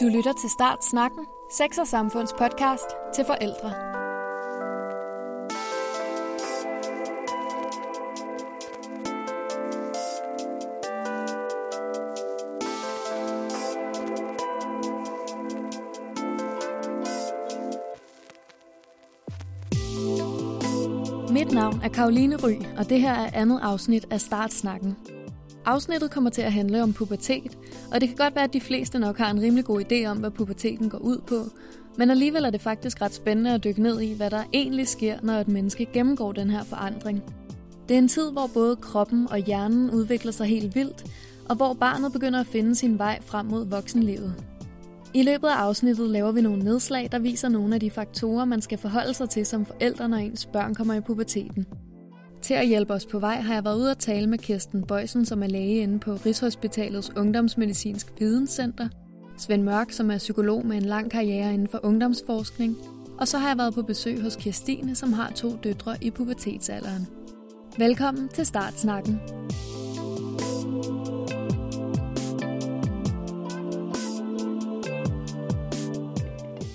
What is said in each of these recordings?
Du lytter til Start Snakken, Sex og Samfunds podcast til forældre. Mit navn er Karoline Ry, og det her er andet afsnit af Startsnakken. Afsnittet kommer til at handle om pubertet, og det kan godt være, at de fleste nok har en rimelig god idé om, hvad puberteten går ud på, men alligevel er det faktisk ret spændende at dykke ned i, hvad der egentlig sker, når et menneske gennemgår den her forandring. Det er en tid, hvor både kroppen og hjernen udvikler sig helt vildt, og hvor barnet begynder at finde sin vej frem mod voksenlivet. I løbet af afsnittet laver vi nogle nedslag, der viser nogle af de faktorer, man skal forholde sig til som forældre, når ens børn kommer i puberteten. Til at hjælpe os på vej har jeg været ude at tale med Kirsten Bøjsen, som er læge inde på Rigshospitalets Ungdomsmedicinsk Videnscenter, Svend Mørk, som er psykolog med en lang karriere inden for ungdomsforskning, og så har jeg været på besøg hos Kirstine, som har to døtre i pubertetsalderen. Velkommen til Startsnakken.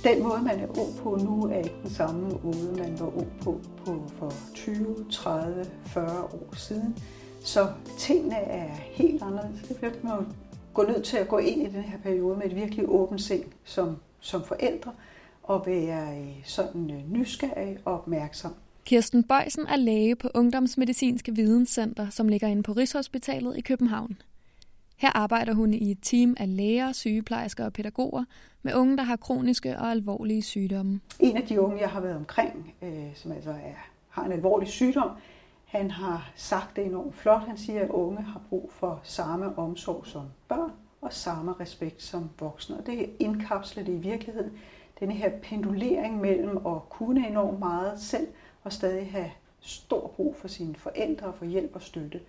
Den måde, man er ung på nu, er ikke den samme måde, man var ung på, på for 20, 30, 40 år siden. Så tingene er helt anderledes. Det bliver man gå nødt til at gå ind i den her periode med et virkelig åbent sind som, som forældre og være øh, sådan øh, nysgerrig og opmærksom. Kirsten Bøjsen er læge på Ungdomsmedicinske Videnscenter, som ligger inde på Rigshospitalet i København. Her arbejder hun i et team af læger, sygeplejersker og pædagoger med unge, der har kroniske og alvorlige sygdomme. En af de unge, jeg har været omkring, øh, som altså er, har en alvorlig sygdom, han har sagt det enormt flot. Han siger, at unge har brug for samme omsorg som børn og samme respekt som voksne. Og det indkapsler det i virkeligheden. Denne her pendulering mellem at kunne enormt meget selv og stadig have stor brug for sine forældre og for hjælp og støtte.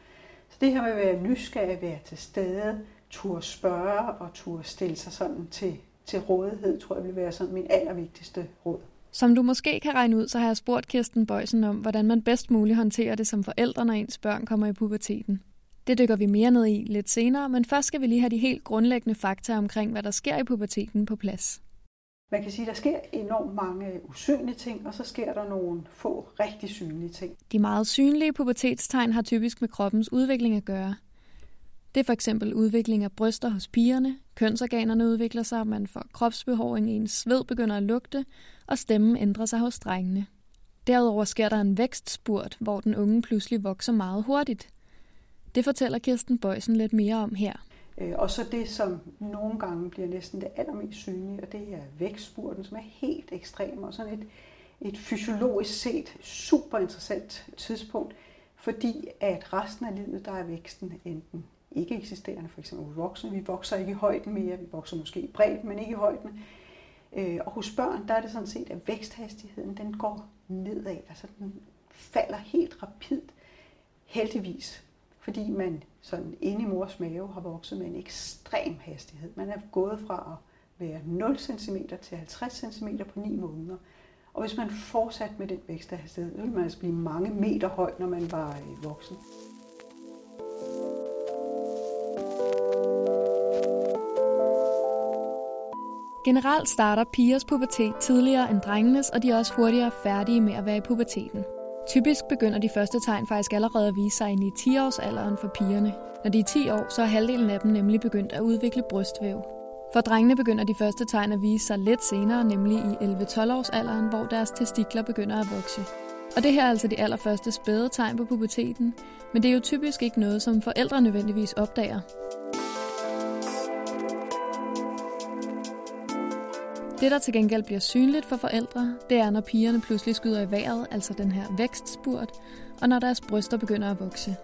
Så det her med at være nysgerrig, være til stede, turde spørge og turde stille sig sådan til, til rådighed, tror jeg vil være sådan min allervigtigste råd. Som du måske kan regne ud, så har jeg spurgt Kirsten Bøjsen om, hvordan man bedst muligt håndterer det som forældre, når ens børn kommer i puberteten. Det dykker vi mere ned i lidt senere, men først skal vi lige have de helt grundlæggende fakta omkring, hvad der sker i puberteten på plads. Man kan sige, at der sker enormt mange usynlige ting, og så sker der nogle få rigtig synlige ting. De meget synlige pubertetstegn har typisk med kroppens udvikling at gøre. Det er for eksempel udvikling af bryster hos pigerne, kønsorganerne udvikler sig, man får kropsbehåring, ens sved begynder at lugte, og stemmen ændrer sig hos drengene. Derudover sker der en vækstspurt, hvor den unge pludselig vokser meget hurtigt. Det fortæller Kirsten Bøjsen lidt mere om her. Øh, og så det, som nogle gange bliver næsten det allermest synlige, og det er vækstspurten, som er helt ekstrem og sådan et, et fysiologisk set super interessant tidspunkt, fordi at resten af livet, der er væksten enten ikke eksisterende, for eksempel voksne. Vi vokser ikke i højden mere, vi vokser måske i bredden, men ikke i højden. Øh, og hos børn, der er det sådan set, at væksthastigheden, den går nedad, altså den falder helt rapidt, heldigvis, fordi man sådan inde i mors mave har vokset med en ekstrem hastighed. Man er gået fra at være 0 cm til 50 cm på 9 måneder. Og hvis man fortsat med den væksthastighed, så ville man altså blive mange meter høj, når man var øh, voksen. Generelt starter pigers pubertet tidligere end drengenes, og de er også hurtigere færdige med at være i puberteten. Typisk begynder de første tegn faktisk allerede at vise sig ind i 10-årsalderen for pigerne. Når de er 10 år, så er halvdelen af dem nemlig begyndt at udvikle brystvæv. For drengene begynder de første tegn at vise sig lidt senere, nemlig i 11-12-årsalderen, hvor deres testikler begynder at vokse. Og det her er altså de allerførste spæde tegn på puberteten, men det er jo typisk ikke noget, som forældre nødvendigvis opdager. Det, der til gengæld bliver synligt for forældre, det er, når pigerne pludselig skyder i vejret, altså den her vækstspurt, og når deres bryster begynder at vokse.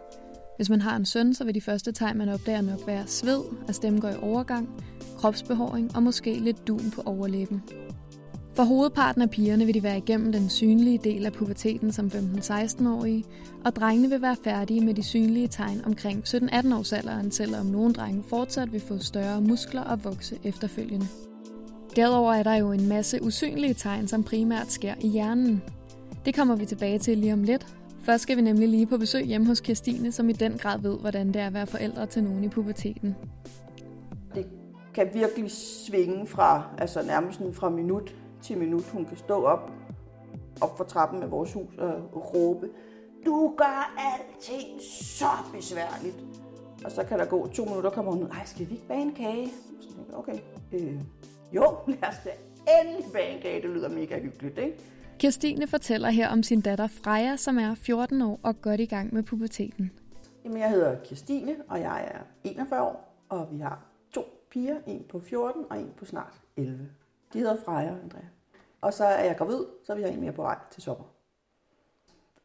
Hvis man har en søn, så vil de første tegn, man opdager nok være sved, at stemmen går i overgang, kropsbehåring og måske lidt dun på overlæben. For hovedparten af pigerne vil de være igennem den synlige del af puberteten som 15-16-årige, og drengene vil være færdige med de synlige tegn omkring 17-18 års alderen, selvom nogle drenge fortsat vil få større muskler og vokse efterfølgende. Derudover er der jo en masse usynlige tegn, som primært sker i hjernen. Det kommer vi tilbage til lige om lidt. Først skal vi nemlig lige på besøg hjemme hos Kirstine, som i den grad ved, hvordan det er at være forældre til nogen i puberteten. Det kan virkelig svinge fra, altså nærmest fra minut til minut. Hun kan stå op, op for trappen af vores hus og råbe, du gør alting så besværligt. Og så kan der gå to minutter, kommer hun ud, ej, skal vi ikke bage en kage? Så tænker jeg, okay, øh, jo, lad os da endelig bage en kage, det lyder mega hyggeligt, ikke? Kirstine fortæller her om sin datter Freja, som er 14 år og godt i gang med puberteten. Jamen, jeg hedder Kirstine, og jeg er 41 år, og vi har to piger, en på 14 og en på snart 11. De hedder Freja og Andrea. Og så er jeg gravid, så vi har en mere på vej til sommer.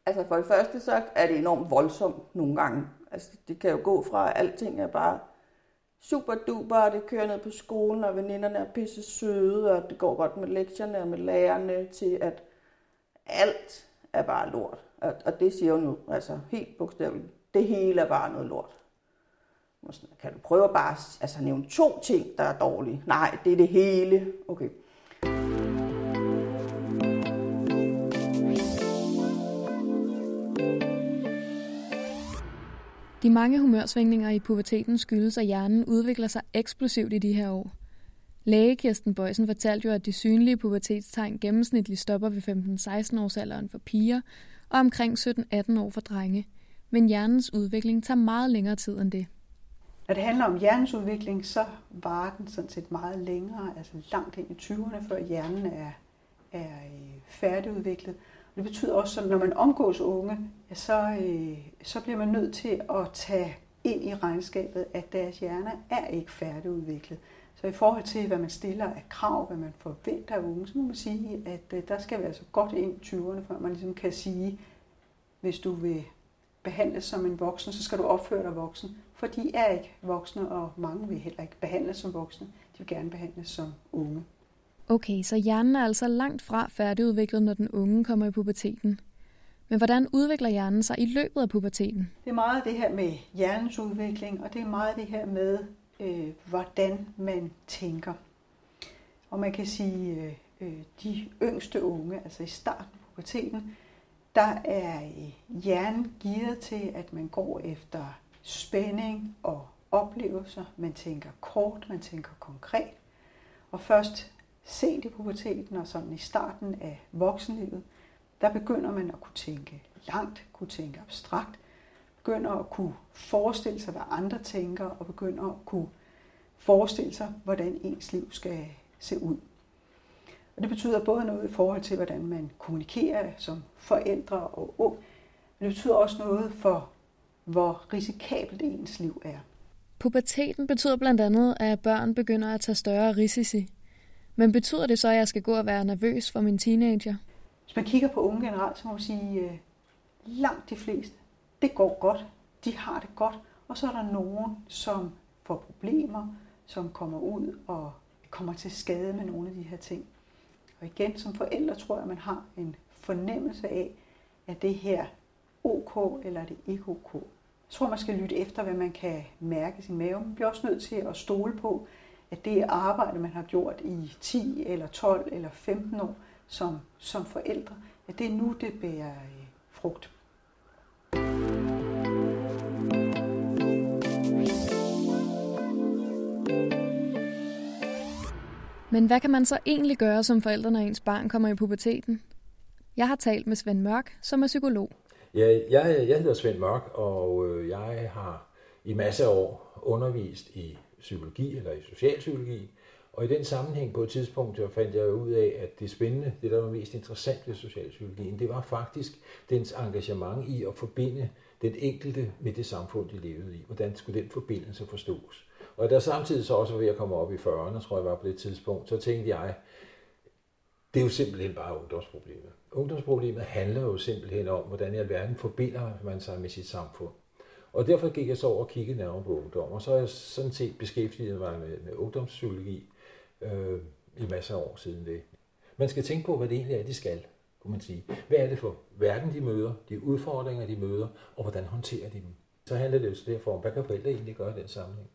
Altså for det første, så er det enormt voldsomt nogle gange. Altså det kan jo gå fra, at alting er bare super duper, og det kører ned på skolen, og veninderne er pisse søde, og det går godt med lektierne og med lærerne, til at alt er bare lort. Og, og det siger hun jo altså helt bogstaveligt. Det hele er bare noget lort. Kan du prøve bare altså, nævne to ting, der er dårlige? Nej, det er det hele. Okay. De mange humørsvingninger i puberteten skyldes, at hjernen udvikler sig eksplosivt i de her år. Læge Kirsten Bøjsen fortalte jo, at de synlige pubertetstegn gennemsnitligt stopper ved 15-16 års alderen for piger og omkring 17-18 år for drenge. Men hjernens udvikling tager meget længere tid end det. Når det handler om hjernens udvikling, så varer den sådan set meget længere, altså langt ind i 20'erne, før hjernen er, er øh, færdigudviklet. Det betyder også, at når man omgås unge, ja, så, øh, så bliver man nødt til at tage ind i regnskabet, at deres hjerne er ikke færdigudviklet. Så i forhold til, hvad man stiller af krav, hvad man forventer af unge, så må man sige, at øh, der skal være så altså godt ind i 20'erne, før man ligesom kan sige, hvis du vil behandles som en voksen, så skal du opføre dig voksen. For de er ikke voksne, og mange vil heller ikke behandles som voksne. De vil gerne behandles som unge. Okay, så hjernen er altså langt fra færdigudviklet, når den unge kommer i puberteten. Men hvordan udvikler hjernen sig i løbet af puberteten? Det er meget det her med hjernens udvikling, og det er meget det her med, øh, hvordan man tænker. Og man kan sige, øh, øh de yngste unge, altså i starten af puberteten, der er øh, hjernen gearet til, at man går efter spænding og oplevelser. Man tænker kort, man tænker konkret. Og først sent i puberteten og sådan i starten af voksenlivet, der begynder man at kunne tænke langt, kunne tænke abstrakt, begynder at kunne forestille sig, hvad andre tænker, og begynder at kunne forestille sig, hvordan ens liv skal se ud. Og det betyder både noget i forhold til, hvordan man kommunikerer som forældre og ung, men det betyder også noget for, hvor risikabelt ens liv er. Puberteten betyder blandt andet, at børn begynder at tage større risici. Men betyder det så, at jeg skal gå og være nervøs for min teenager? Hvis man kigger på unge generelt, så må man sige, at øh, langt de fleste, det går godt. De har det godt. Og så er der nogen, som får problemer, som kommer ud og kommer til skade med nogle af de her ting. Og igen, som forældre tror jeg, at man har en fornemmelse af, at det her ok eller er det ikke ok. Jeg tror, man skal lytte efter, hvad man kan mærke i sin mave. Man bliver også nødt til at stole på, at det arbejde, man har gjort i 10 eller 12 eller 15 år som, som forældre, at det er nu, det bærer øh, frugt. Men hvad kan man så egentlig gøre som forældre, når ens barn kommer i puberteten? Jeg har talt med Svend Mørk, som er psykolog. Ja, jeg, jeg hedder Svend Mørk, og øh, jeg har i masser af år undervist i psykologi eller i socialpsykologi. Og i den sammenhæng på et tidspunkt jeg fandt jeg ud af, at det spændende, det der var mest interessant ved socialpsykologien, det var faktisk dens engagement i at forbinde den enkelte med det samfund, de levede i. Hvordan skulle den forbindelse forstås? Og da samtidig så også var ved at komme op i 40'erne, tror jeg var på det tidspunkt, så tænkte jeg, det er jo simpelthen bare ungdomsproblemet. Ungdomsproblemet handler jo simpelthen om, hvordan i alverden forbinder man sig med sit samfund. Og derfor gik jeg så over og kiggede nærmere på ungdom, og så har jeg sådan set beskæftiget mig med, med ungdomspsykologi øh, i masser af år siden det. Man skal tænke på, hvad det egentlig er, de skal, kunne man sige. Hvad er det for verden, de møder, de udfordringer, de møder, og hvordan håndterer de dem? Så handler det jo derfor om, hvad kan forældre egentlig gøre i den sammenhæng?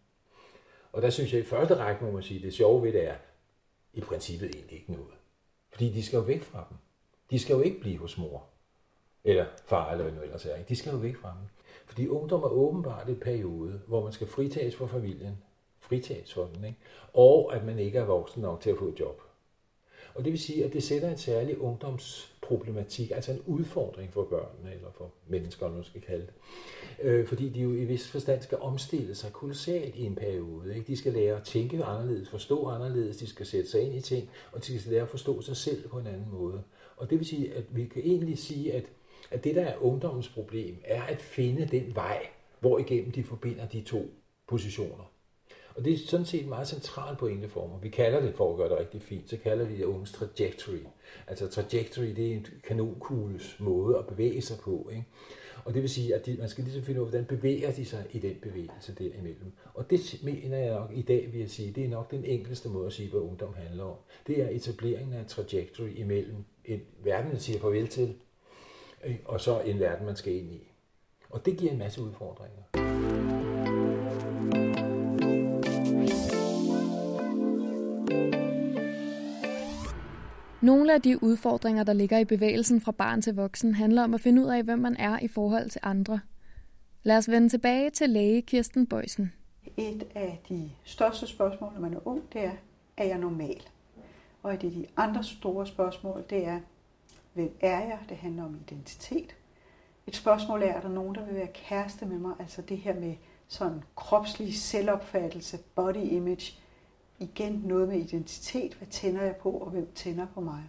Og der synes jeg i første række, må man sige, det sjove ved det er, i princippet egentlig ikke noget. Fordi de skal jo væk fra dem. De skal jo ikke blive hos mor. Eller far, eller hvad nu ellers er. De skal jo væk fra dem. Fordi ungdom er åbenbart et periode, hvor man skal fritages fra familien, fritages for den, ikke? og at man ikke er voksen nok til at få et job. Og det vil sige, at det sætter en særlig ungdomsproblematik, altså en udfordring for børnene, eller for mennesker, om man skal kalde det. Øh, fordi de jo i vis forstand skal omstille sig kolossalt i en periode. Ikke? De skal lære at tænke anderledes, forstå anderledes, de skal sætte sig ind i ting, og de skal lære at forstå sig selv på en anden måde. Og det vil sige, at vi kan egentlig sige, at, at det, der er ungdommens problem, er at finde den vej, hvor igennem de forbinder de to positioner. Og det er sådan set meget centralt pointe for mig. Vi kalder det, for at gøre det rigtig fint, så kalder vi det unges trajectory. Altså trajectory, det er en kanonkugles måde at bevæge sig på. Ikke? Og det vil sige, at de, man skal ligesom finde ud af, hvordan bevæger de sig i den bevægelse derimellem. Og det mener jeg nok i dag, vil jeg sige, det er nok den enkleste måde at sige, hvad ungdom handler om. Det er etableringen af en trajectory imellem en verden, man siger farvel til, og så en verden, man skal ind i. Og det giver en masse udfordringer. Nogle af de udfordringer, der ligger i bevægelsen fra barn til voksen, handler om at finde ud af, hvem man er i forhold til andre. Lad os vende tilbage til læge Kirsten Bøjsen. Et af de største spørgsmål, når man er ung, det er, er jeg normal? Og et af de andre store spørgsmål, det er, hvem er jeg? Det handler om identitet. Et spørgsmål er, er der nogen, der vil være kæreste med mig? Altså det her med sådan kropslig selvopfattelse, body image, igen noget med identitet. Hvad tænder jeg på, og hvem tænder på mig?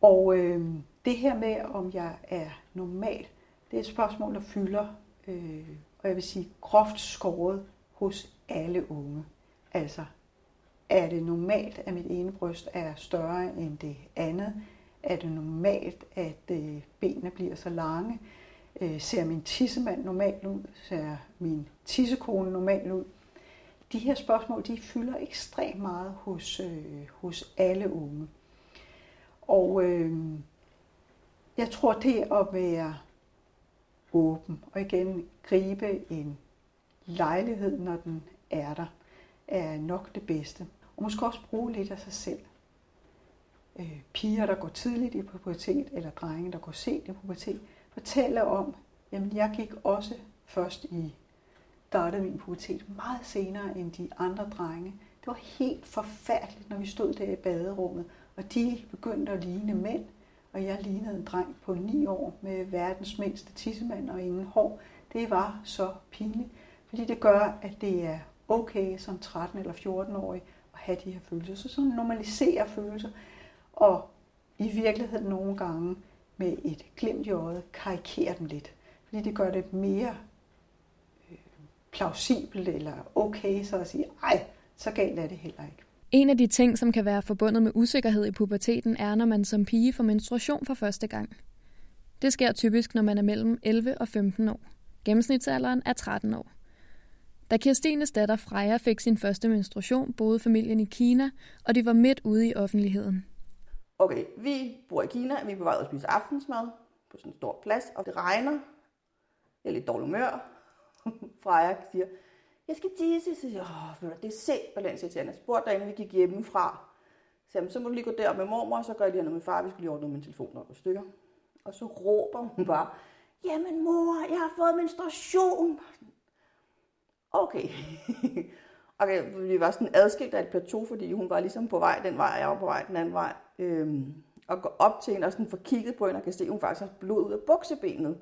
Og øh, det her med, om jeg er normal, det er et spørgsmål, der fylder, øh, og jeg vil sige groft skåret hos alle unge. Altså, er det normalt, at mit ene bryst er større end det andet? Er det normalt, at øh, benene bliver så lange? Øh, ser min tissemand normalt ud? Ser min tissekone normalt ud? de her spørgsmål, de fylder ekstremt meget hos, øh, hos alle unge. Og øh, jeg tror, det at være åben og igen gribe en lejlighed, når den er der, er nok det bedste. Og måske også bruge lidt af sig selv. Øh, piger, der går tidligt i pubertet, eller drenge, der går sent i pubertet, fortæller om, jamen jeg gik også først i startede min pubertet meget senere end de andre drenge. Det var helt forfærdeligt, når vi stod der i baderummet, og de begyndte at ligne mænd, og jeg lignede en dreng på 9 år med verdens mindste tissemand og ingen hår. Det var så pinligt, fordi det gør, at det er okay som 13 eller 14-årig have de her følelser. Så sådan normalisere følelser, og i virkeligheden nogle gange med et glimt i øjet karikere dem lidt. Fordi det gør det mere øh, plausibelt eller okay, så at sige, ej, så galt er det heller ikke. En af de ting, som kan være forbundet med usikkerhed i puberteten, er, når man som pige får menstruation for første gang. Det sker typisk, når man er mellem 11 og 15 år. Gennemsnitsalderen er 13 år. Da Kirstines datter Freja fik sin første menstruation, boede familien i Kina, og de var midt ude i offentligheden. Okay, vi bor i Kina, vi er på vej at spise aftensmad på sådan en stor plads, og det regner. Jeg er lidt dårlig humør, Freja siger, jeg skal tisse. Så siger jeg, det er simpelthen til Jeg spurgte derinde, vi gik hjemmefra. Så, jamen, så må du lige gå derop med mormor, og så gør jeg lige noget med far. Vi skal lige ordne min telefon op og stykker. Og så råber hun bare, jamen mor, jeg har fået menstruation. Okay. okay, vi var sådan adskilt af et plateau, fordi hun var ligesom på vej den vej, og jeg var på vej den anden vej. Øhm, og går op til hende og sådan får kigget på hende og kan se, at hun faktisk har blod ud af buksebenet.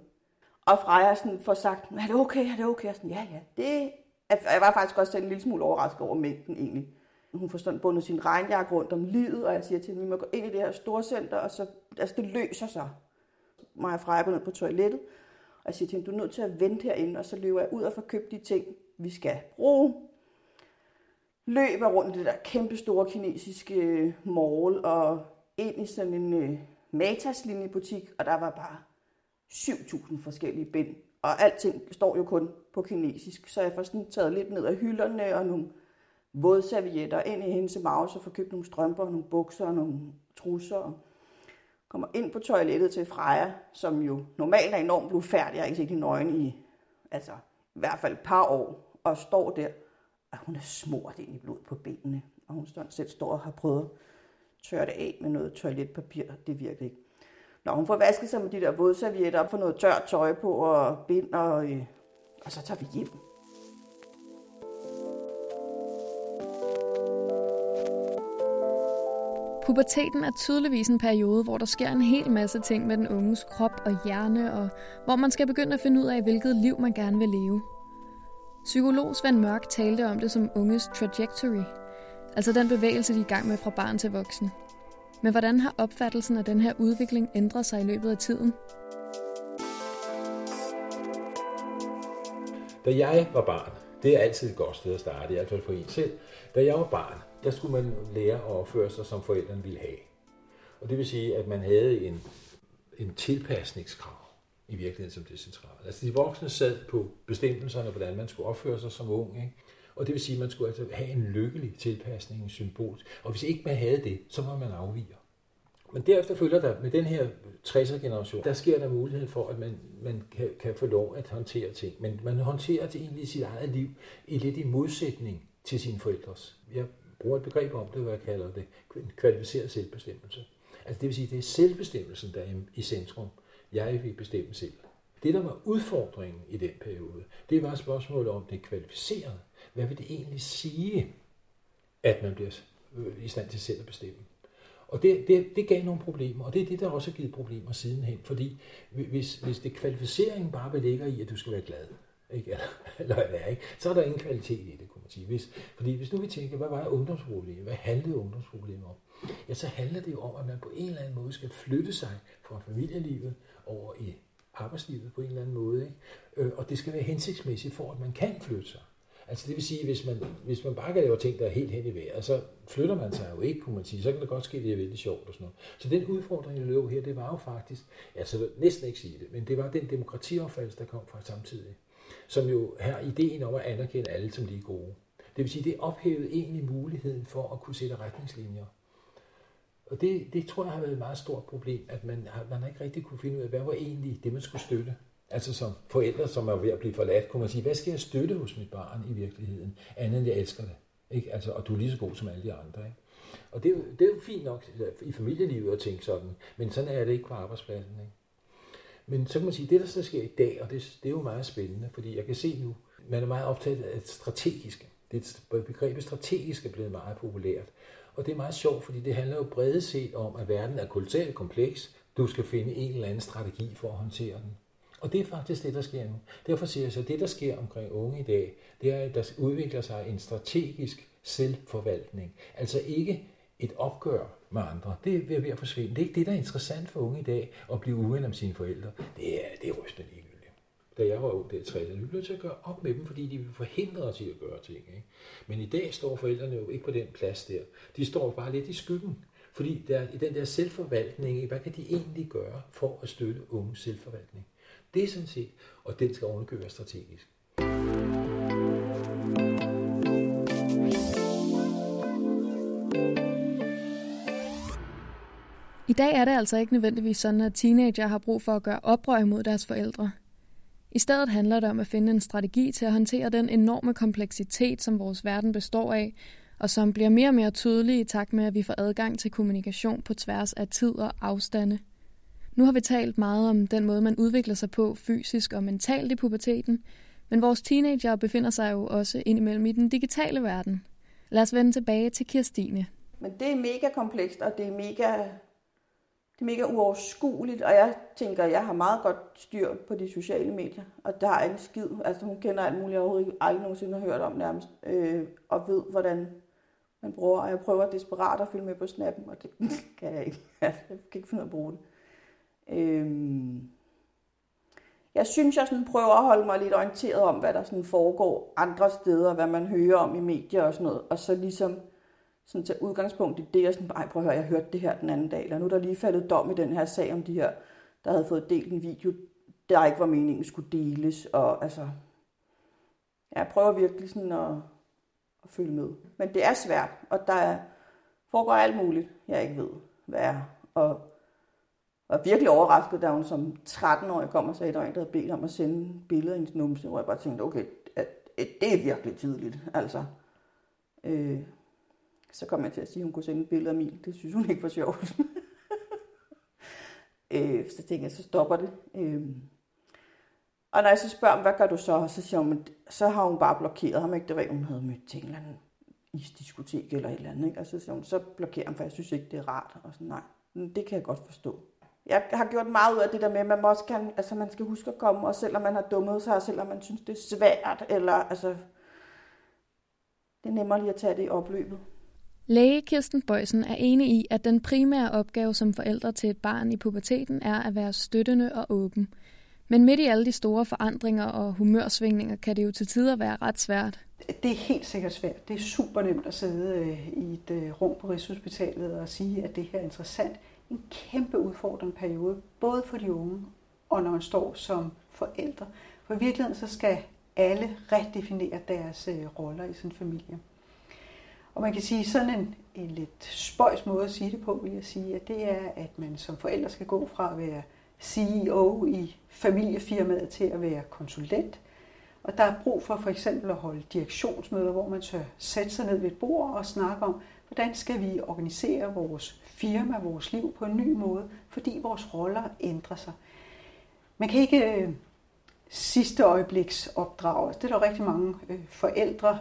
Og Freja sådan får sagt, er det okay, er det okay? Og sådan, ja, ja, det er... Jeg var faktisk også en lille smule overrasket over mængden egentlig. Hun får sådan bundet sin regnjakke rundt om livet, og jeg siger til hende, vi må gå ind i det her storcenter, og så, altså det løser sig. Mig og Freja går ned på toilettet, og jeg siger til hende, du er nødt til at vente herinde, og så løber jeg ud og får købt de ting, vi skal bruge. Løber rundt i det der kæmpe store kinesiske øh, mall, og ind i sådan en uh, Matas butik, og der var bare 7.000 forskellige bind, og alting står jo kun på kinesisk, så jeg får sådan taget lidt ned af hylderne og nogle vådservietter ind i hendes mave, så får købt nogle strømper, nogle bukser og nogle trusser. Og kommer ind på toilettet til Freja, som jo normalt er enormt blufærdig. Jeg har ikke set hende nøgen i, altså, i hvert fald et par år, og står der, at hun er smurt ind i blod på benene, og hun står selv står og har prøvet at tørre det af med noget toiletpapir, det virker ikke. Når hun får vasket sig med de der vådservietter op for noget tørt tøj på og bind, og, øh, og så tager vi hjem. Puberteten er tydeligvis en periode, hvor der sker en hel masse ting med den unges krop og hjerne, og hvor man skal begynde at finde ud af, hvilket liv man gerne vil leve. Psykolog Svend Mørk talte om det som unges trajectory, altså den bevægelse, de er i gang med fra barn til voksen. Men hvordan har opfattelsen af den her udvikling ændret sig i løbet af tiden? Da jeg var barn, det er altid et godt sted at starte, i hvert fald for en selv. Da jeg var barn, der skulle man lære at opføre sig, som forældrene ville have. Og det vil sige, at man havde en, en tilpasningskrav i virkeligheden som det centrale. Altså de voksne sad på bestemmelserne, hvordan man skulle opføre sig som ung. Ikke? Og det vil sige, at man skulle altså have en lykkelig tilpasning, en symbol. Og hvis ikke man havde det, så var man afviger. Men derefter følger der med den her 60'er generation, der sker der mulighed for, at man, man kan, kan få lov at håndtere ting. Men man håndterer det egentlig sit eget liv i lidt i modsætning til sine forældres. Jeg bruger et begreb om det, hvad jeg kalder det, kvalificeret selvbestemmelse. Altså det vil sige, det er selvbestemmelsen, der er i centrum. Jeg vil bestemme selv. Det, der var udfordringen i den periode, det var spørgsmålet om det kvalificerede. Hvad vil det egentlig sige, at man bliver øh, i stand til selv at bestemme? Og det, det, det gav nogle problemer, og det er det, der også har givet problemer sidenhen. Fordi hvis, hvis det kvalificeringen bare ligger i, at du skal være glad, ikke? Eller, eller hvad ikke? så er der ingen kvalitet i det, kunne man sige. Hvis, fordi hvis nu vi tænker, hvad var ungdomsproblemet? Hvad handlede ungdomsproblemet om? Ja, så handler det jo om, at man på en eller anden måde skal flytte sig fra familielivet over i arbejdslivet på en eller anden måde. Ikke? Øh, og det skal være hensigtsmæssigt for, at man kan flytte sig. Altså det vil sige, hvis man, hvis man bare kan lave ting, der er helt hen i vejret, så flytter man sig jo ikke, kunne man sige. Så kan det godt ske, at det er vældig sjovt og sådan noget. Så den udfordring, jeg løb her, det var jo faktisk, altså næsten ikke sige det, men det var den demokratiopfattelse, der kom fra samtidig. Som jo har ideen om at anerkende alle som lige gode. Det vil sige, det ophævede egentlig muligheden for at kunne sætte retningslinjer. Og det, det tror jeg har været et meget stort problem, at man har, man har ikke rigtig kunne finde ud af, hvad var egentlig det, man skulle støtte. Altså som forældre, som er ved at blive forladt, kunne man sige, hvad skal jeg støtte hos mit barn i virkeligheden, andet end jeg elsker det. Ikke? Altså, og du er lige så god som alle de andre. Ikke? Og det er, jo, det er jo fint nok i familielivet at tænke sådan, men sådan er det ikke på arbejdspladsen. Ikke? Men så kan man sige, det der så sker i dag, og det, det er jo meget spændende, fordi jeg kan se nu, man er meget optaget af det strategiske. Det begrebet strategisk er blevet meget populært. Og det er meget sjovt, fordi det handler jo bredt set om, at verden er kulturelt kompleks. Du skal finde en eller anden strategi for at håndtere den. Og det er faktisk det, der sker nu. Derfor siger jeg så, at det, der sker omkring unge i dag, det er, at der udvikler sig en strategisk selvforvaltning. Altså ikke et opgør med andre. Det er ved at forsvinde. Det er ikke det, der er interessant for unge i dag, at blive uven om sine forældre. Det er, det er rystende ligegyldigt. Da jeg var ung, det er 60, vi blev til at gøre op med dem, fordi de forhindrede os i at gøre ting. Ikke? Men i dag står forældrene jo ikke på den plads der. De står bare lidt i skyggen. Fordi der, i den der selvforvaltning, hvad kan de egentlig gøre for at støtte unge selvforvaltning? Det er sådan set, og den skal ovenkøre strategisk. I dag er det altså ikke nødvendigvis sådan, at teenager har brug for at gøre oprør mod deres forældre. I stedet handler det om at finde en strategi til at håndtere den enorme kompleksitet, som vores verden består af, og som bliver mere og mere tydelig i takt med, at vi får adgang til kommunikation på tværs af tid og afstande. Nu har vi talt meget om den måde, man udvikler sig på fysisk og mentalt i puberteten, men vores teenager befinder sig jo også indimellem i den digitale verden. Lad os vende tilbage til Kirstine. Men det er mega komplekst, og det er mega, det er mega uoverskueligt, og jeg tænker, jeg har meget godt styr på de sociale medier, og der er en skid. Altså hun kender alt muligt, jeg overhovedet aldrig nogensinde har hørt om nærmest, øh, og ved, hvordan man bruger, og jeg prøver desperat at følge med på snappen, og det kan jeg ikke. Altså, jeg kan ikke finde ud af at bruge det. Øhm, jeg synes, jeg sådan prøver at holde mig lidt orienteret om, hvad der sådan foregår andre steder, hvad man hører om i medier og sådan noget, og så ligesom sådan tage udgangspunkt i det, og sådan, ej, prøv at høre, jeg hørte det her den anden dag, eller nu er der lige faldet dom i den her sag om de her, der havde fået delt en video, der ikke var meningen skulle deles, og altså, jeg prøver virkelig sådan at, at følge med. Men det er svært, og der foregår alt muligt, jeg ikke ved, hvad er. Og var virkelig overrasket, da hun som 13-årig kom og sagde, at der var en, der havde bedt om at sende billeder af hendes numse, hvor jeg bare tænkte, okay, det er virkelig tidligt. Altså, øh, så kom jeg til at sige, at hun kunne sende et billede af min. Det synes hun ikke var sjovt. øh, så tænkte jeg, så stopper det. Øh, og når jeg så spørger hvad gør du så? Så siger hun, så har hun bare blokeret ham, ikke? Det var hun havde mødt til en eller anden isdiskotek eller et eller andet. Ikke? Og så, siger hun, så blokerer ham, for jeg synes ikke, det er rart. Og sådan, nej, det kan jeg godt forstå. Jeg har gjort meget ud af det der med, at man også kan, altså man skal huske at komme, og selvom man har dummet sig, og selvom man synes, det er svært, eller altså, det er nemmere lige at tage det i opløbet. Læge Kirsten Bøjsen er enig i, at den primære opgave som forældre til et barn i puberteten er at være støttende og åben. Men midt i alle de store forandringer og humørsvingninger kan det jo til tider være ret svært. Det er helt sikkert svært. Det er super nemt at sidde øh, i et øh, rum på Rigshospitalet og sige, at det her er interessant. En kæmpe udfordrende periode, både for de unge og når man står som forældre. For i virkeligheden så skal alle redefinere deres øh, roller i sin familie. Og man kan sige, sådan en, en lidt spøjs måde at sige det på, vil jeg sige, at det er, at man som forældre skal gå fra at være CEO i familiefirmaet til at være konsulent. Og der er brug for for eksempel at holde direktionsmøder, hvor man tør sætte sig ned ved et bord og snakke om, hvordan skal vi organisere vores firma, vores liv på en ny måde, fordi vores roller ændrer sig. Man kan ikke øh, sidste øjebliks opdrage. Altså, det er der rigtig mange øh, forældre,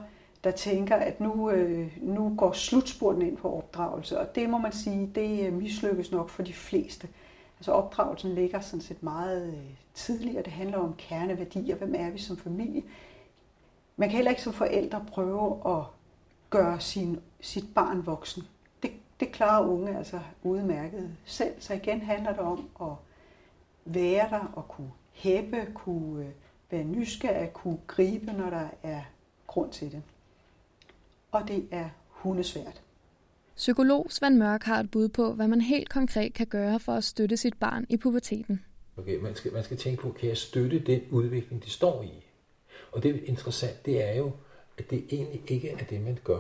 der tænker, at nu, øh, nu går slutspurten ind på opdragelse, og det må man sige, det øh, mislykkes nok for de fleste. Altså opdragelsen ligger sådan set meget øh, tidligere. Det handler om kerneværdier. Hvem er vi som familie? Man kan heller ikke som forældre prøve at gøre sin, sit barn voksen. Det, det klarer unge altså udmærket selv. Så igen handler det om at være der og kunne hæppe, kunne øh, være nysgerrig, kunne gribe, når der er grund til det. Og det er hundesvært. Psykolog Svend Mørk har et bud på, hvad man helt konkret kan gøre for at støtte sit barn i puberteten. Okay, man skal, man skal tænke på, kan jeg støtte den udvikling, de står i? Og det er interessant, det er jo, at det egentlig ikke er det, man gør.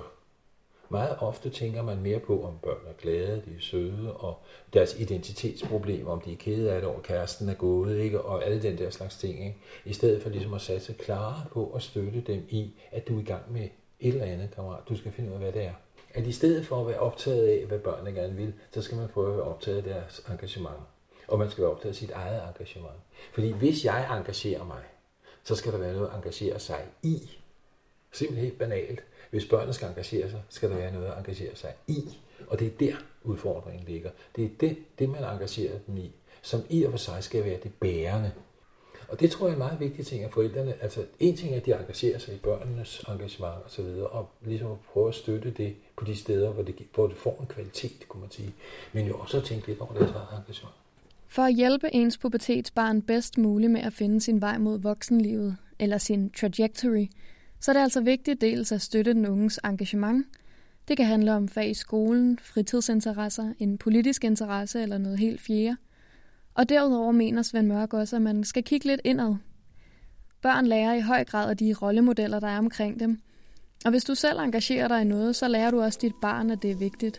Meget ofte tænker man mere på, om børn er glade, de er søde, og deres identitetsproblemer, om de er kede af det, og kæresten er gået, ikke? og alle den der slags ting. Ikke? I stedet for ligesom at satse klare på at støtte dem i, at du er i gang med et eller andet, kammerat. Du skal finde ud af, hvad det er at i stedet for at være optaget af, hvad børnene gerne vil, så skal man prøve at være optaget af deres engagement. Og man skal være optaget af sit eget engagement. Fordi hvis jeg engagerer mig, så skal der være noget at engagere sig i. Simpelthen banalt. Hvis børnene skal engagere sig, skal der være noget at engagere sig i. Og det er der udfordringen ligger. Det er det, det man engagerer dem i, som i og for sig skal være det bærende og det tror jeg er en meget vigtig ting, at forældrene, altså en ting er, at de engagerer sig i børnenes engagement og så videre, og ligesom at prøve at støtte det på de steder, hvor det, hvor det får en kvalitet, kunne man sige. Men jo også at tænke lidt over deres eget engagement. For at hjælpe ens pubertetsbarn bedst muligt med at finde sin vej mod voksenlivet, eller sin trajectory, så er det altså vigtigt dels at støtte den unges engagement. Det kan handle om fag i skolen, fritidsinteresser, en politisk interesse eller noget helt fjerde – og derudover mener Svend Mørk også, at man skal kigge lidt indad. Børn lærer i høj grad af de rollemodeller, der er omkring dem. Og hvis du selv engagerer dig i noget, så lærer du også dit barn, at det er vigtigt.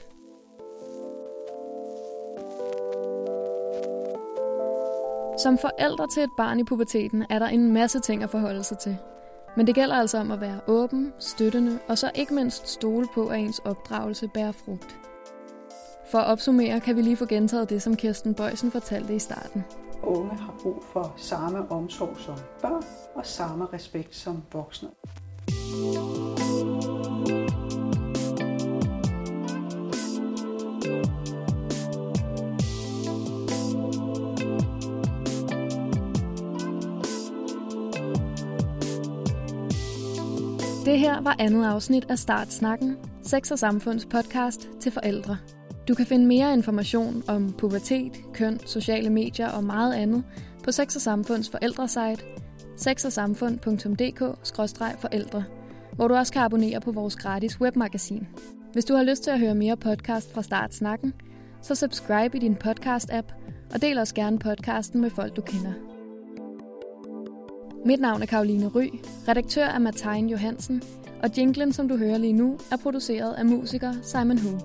Som forældre til et barn i puberteten er der en masse ting at forholde sig til. Men det gælder altså om at være åben, støttende og så ikke mindst stole på, at ens opdragelse bærer frugt. For at opsummere kan vi lige få gentaget det, som Kirsten Bøjsen fortalte i starten. Unge har brug for samme omsorg som børn og samme respekt som voksne. Det her var andet afsnit af Startsnakken, Sex og Samfunds podcast til forældre. Du kan finde mere information om pubertet, køn, sociale medier og meget andet på Sex og Samfunds forældresite sexogsamfund.dk-forældre, hvor du også kan abonnere på vores gratis webmagasin. Hvis du har lyst til at høre mere podcast fra Start Snakken, så subscribe i din podcast-app, og del også gerne podcasten med folk, du kender. Mit navn er Karoline Ry, redaktør er Martin Johansen, og jinglen, som du hører lige nu, er produceret af musiker Simon Hu.